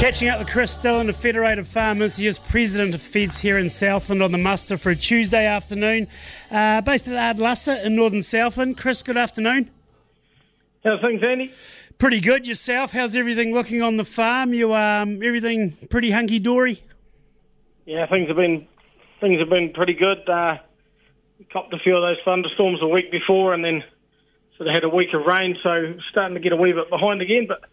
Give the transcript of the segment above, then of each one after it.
Catching up with Chris Dillon of Federated Farmers. He is president of Feds here in Southland on the muster for a Tuesday afternoon, uh, based at Ardlussa in northern Southland. Chris, good afternoon. How's things, Andy? Pretty good yourself. How's everything looking on the farm? You um, everything pretty hunky dory? Yeah, things have been things have been pretty good. Uh, copped a few of those thunderstorms a week before, and then sort of had a week of rain, so starting to get a wee bit behind again. But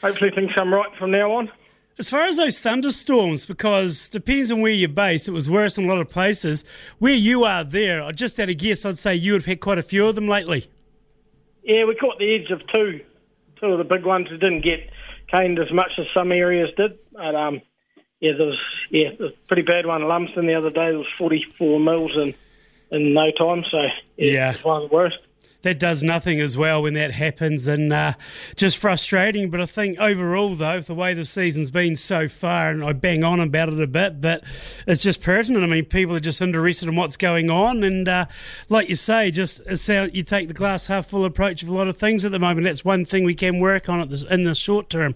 hopefully things come right from now on. As far as those thunderstorms, because depends on where you're based, it was worse in a lot of places. Where you are there, I just had a guess, I'd say you have had quite a few of them lately. Yeah, we caught the edge of two, two of the big ones. that didn't get caned as much as some areas did. But um, yeah, there was yeah, there was a pretty bad one in Lumsden the other day. There was 44 mils in in no time. So yeah, Yeah. it's one of the worst. That does nothing as well when that happens, and uh, just frustrating. But I think overall, though, the way the season's been so far, and I bang on about it a bit, but it's just pertinent. I mean, people are just interested in what's going on, and uh, like you say, just it's you take the glass half full approach of a lot of things at the moment. That's one thing we can work on at this, in the short term.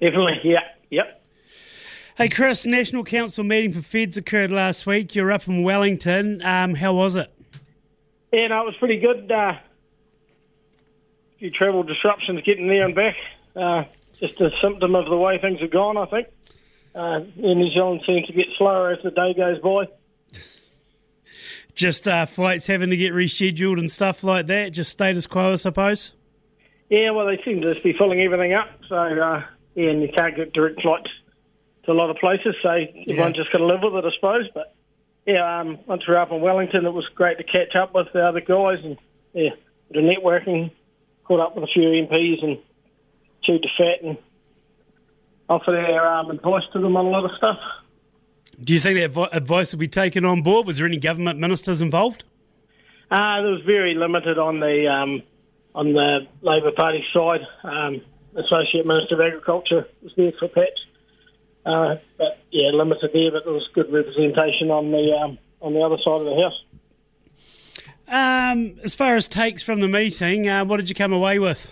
Definitely, yeah, yep. Hey, Chris, National Council meeting for Feds occurred last week. You're up in Wellington. Um, how was it? Yeah, no, it was pretty good. Uh, few travel disruptions getting there and back. Uh, just a symptom of the way things have gone, I think. Uh, New Zealand seems to get slower as the day goes by. Just uh, flights having to get rescheduled and stuff like that. Just status quo, I suppose. Yeah, well, they seem to just be filling everything up. So, uh, yeah, and you can't get direct flights to a lot of places. So everyone's just got to live with it, I suppose. But yeah, um, once we were up in Wellington, it was great to catch up with the other guys and yeah, the networking. Caught up with a few MPs and chewed the fat and offered our um, advice to them on a lot of stuff. Do you think that advice will be taken on board? Was there any government ministers involved? Uh, there was very limited on the um, on the Labour Party side. Um, Associate Minister of Agriculture was there for patch, uh, but yeah, limited there. But there was good representation on the um, on the other side of the house. Um, as far as takes from the meeting, uh, what did you come away with?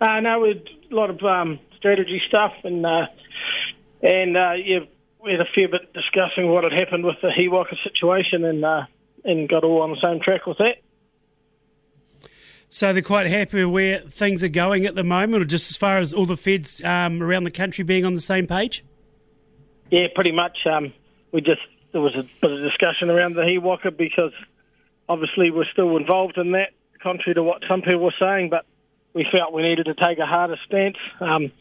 Uh, no, we had a lot of um, strategy stuff, and uh, and uh, yeah, we had a fair bit discussing what had happened with the He Waka situation, and uh, and got all on the same track with that. So they're quite happy with where things are going at the moment, or just as far as all the feds um, around the country being on the same page? Yeah, pretty much. Um, we just there was a bit of discussion around the He Waka because obviously we're still involved in that, contrary to what some people were saying. But we felt we needed to take a harder stance. Um,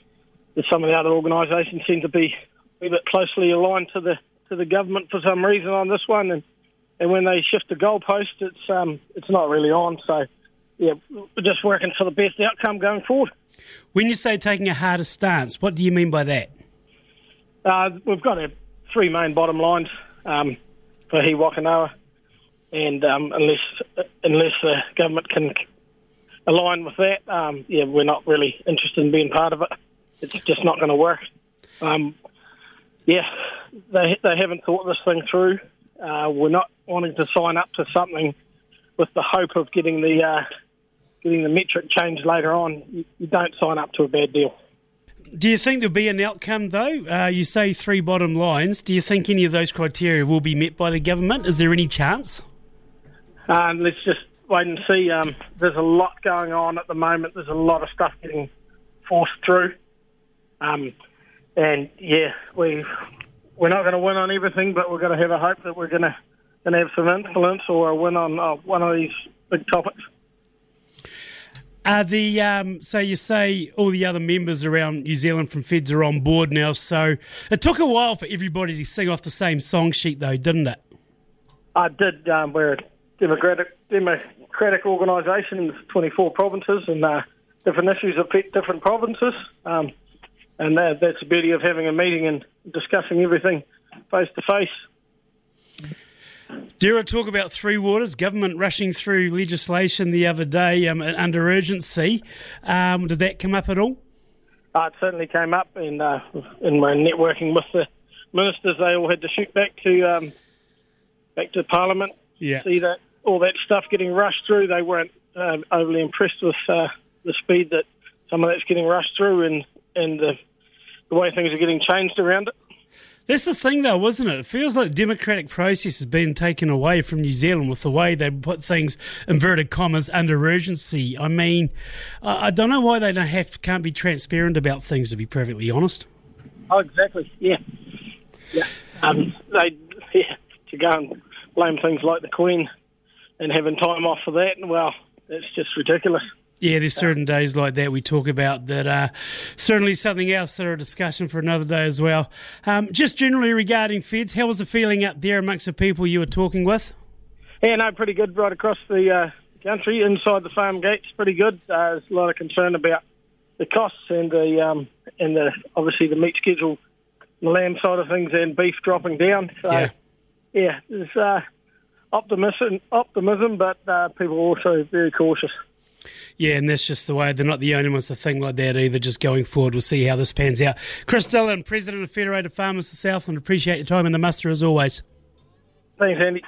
some of the other organisations seem to be a bit closely aligned to the to the government for some reason on this one, and and when they shift the goalpost, it's um it's not really on. So yeah, we're just working for the best outcome going forward. When you say taking a harder stance, what do you mean by that? Uh, we've got our three main bottom lines um, for He Wakanoa, and um, unless unless the government can align with that, um, yeah, we're not really interested in being part of it. It's just not going to work. Um, yeah, they they haven't thought this thing through. Uh, we're not wanting to sign up to something with the hope of getting the uh, getting the metric changed later on. You, you don't sign up to a bad deal. Do you think there'll be an outcome, though? Uh, you say three bottom lines. Do you think any of those criteria will be met by the government? Is there any chance? Um, let's just wait and see. Um, there's a lot going on at the moment. There's a lot of stuff getting forced through. Um, and yeah, we we're not going to win on everything, but we're going to have a hope that we're going to going to have some influence or a win on uh, one of these big topics. Are the um, so you say all the other members around New Zealand from Feds are on board now? So it took a while for everybody to sing off the same song sheet, though, didn't it? I did. Um, we're democratic democratic organisation in 24 provinces, and uh, different issues affect different provinces. Um, and that, that's the beauty of having a meeting and discussing everything face to face. Dare I talk about Three Waters? Government rushing through legislation the other day um, under urgency. Um, did that come up at all? Uh, it certainly came up, and uh, in my networking with the ministers, they all had to shoot back to um, back to Parliament. Yeah. See that all that stuff getting rushed through. They weren't uh, overly impressed with uh, the speed that some of that's getting rushed through, and and the the way things are getting changed around it. That's the thing, though, isn't it? It feels like the democratic process has been taken away from New Zealand with the way they put things, inverted commas, under urgency. I mean, I don't know why they don't have can't be transparent about things. To be perfectly honest. Oh, exactly. Yeah, yeah. Um, they yeah to go and blame things like the Queen and having time off for that. Well, it's just ridiculous. Yeah, there's certain days like that we talk about that. Uh, certainly something else that are a discussion for another day as well. Um, just generally regarding feds, how was the feeling up there amongst the people you were talking with? Yeah, no, pretty good right across the uh, country. Inside the farm gates, pretty good. Uh, there's a lot of concern about the costs and the um, and the obviously the meat schedule, the lamb side of things, and beef dropping down. So Yeah. Yeah, there's uh, optimism, optimism, but uh, people are also very cautious. Yeah, and that's just the way. They're not the only ones to think like that either. Just going forward, we'll see how this pans out. Chris Dillon, President of Federated Farmers of Southland, appreciate your time in the muster as always. Thanks, Andy.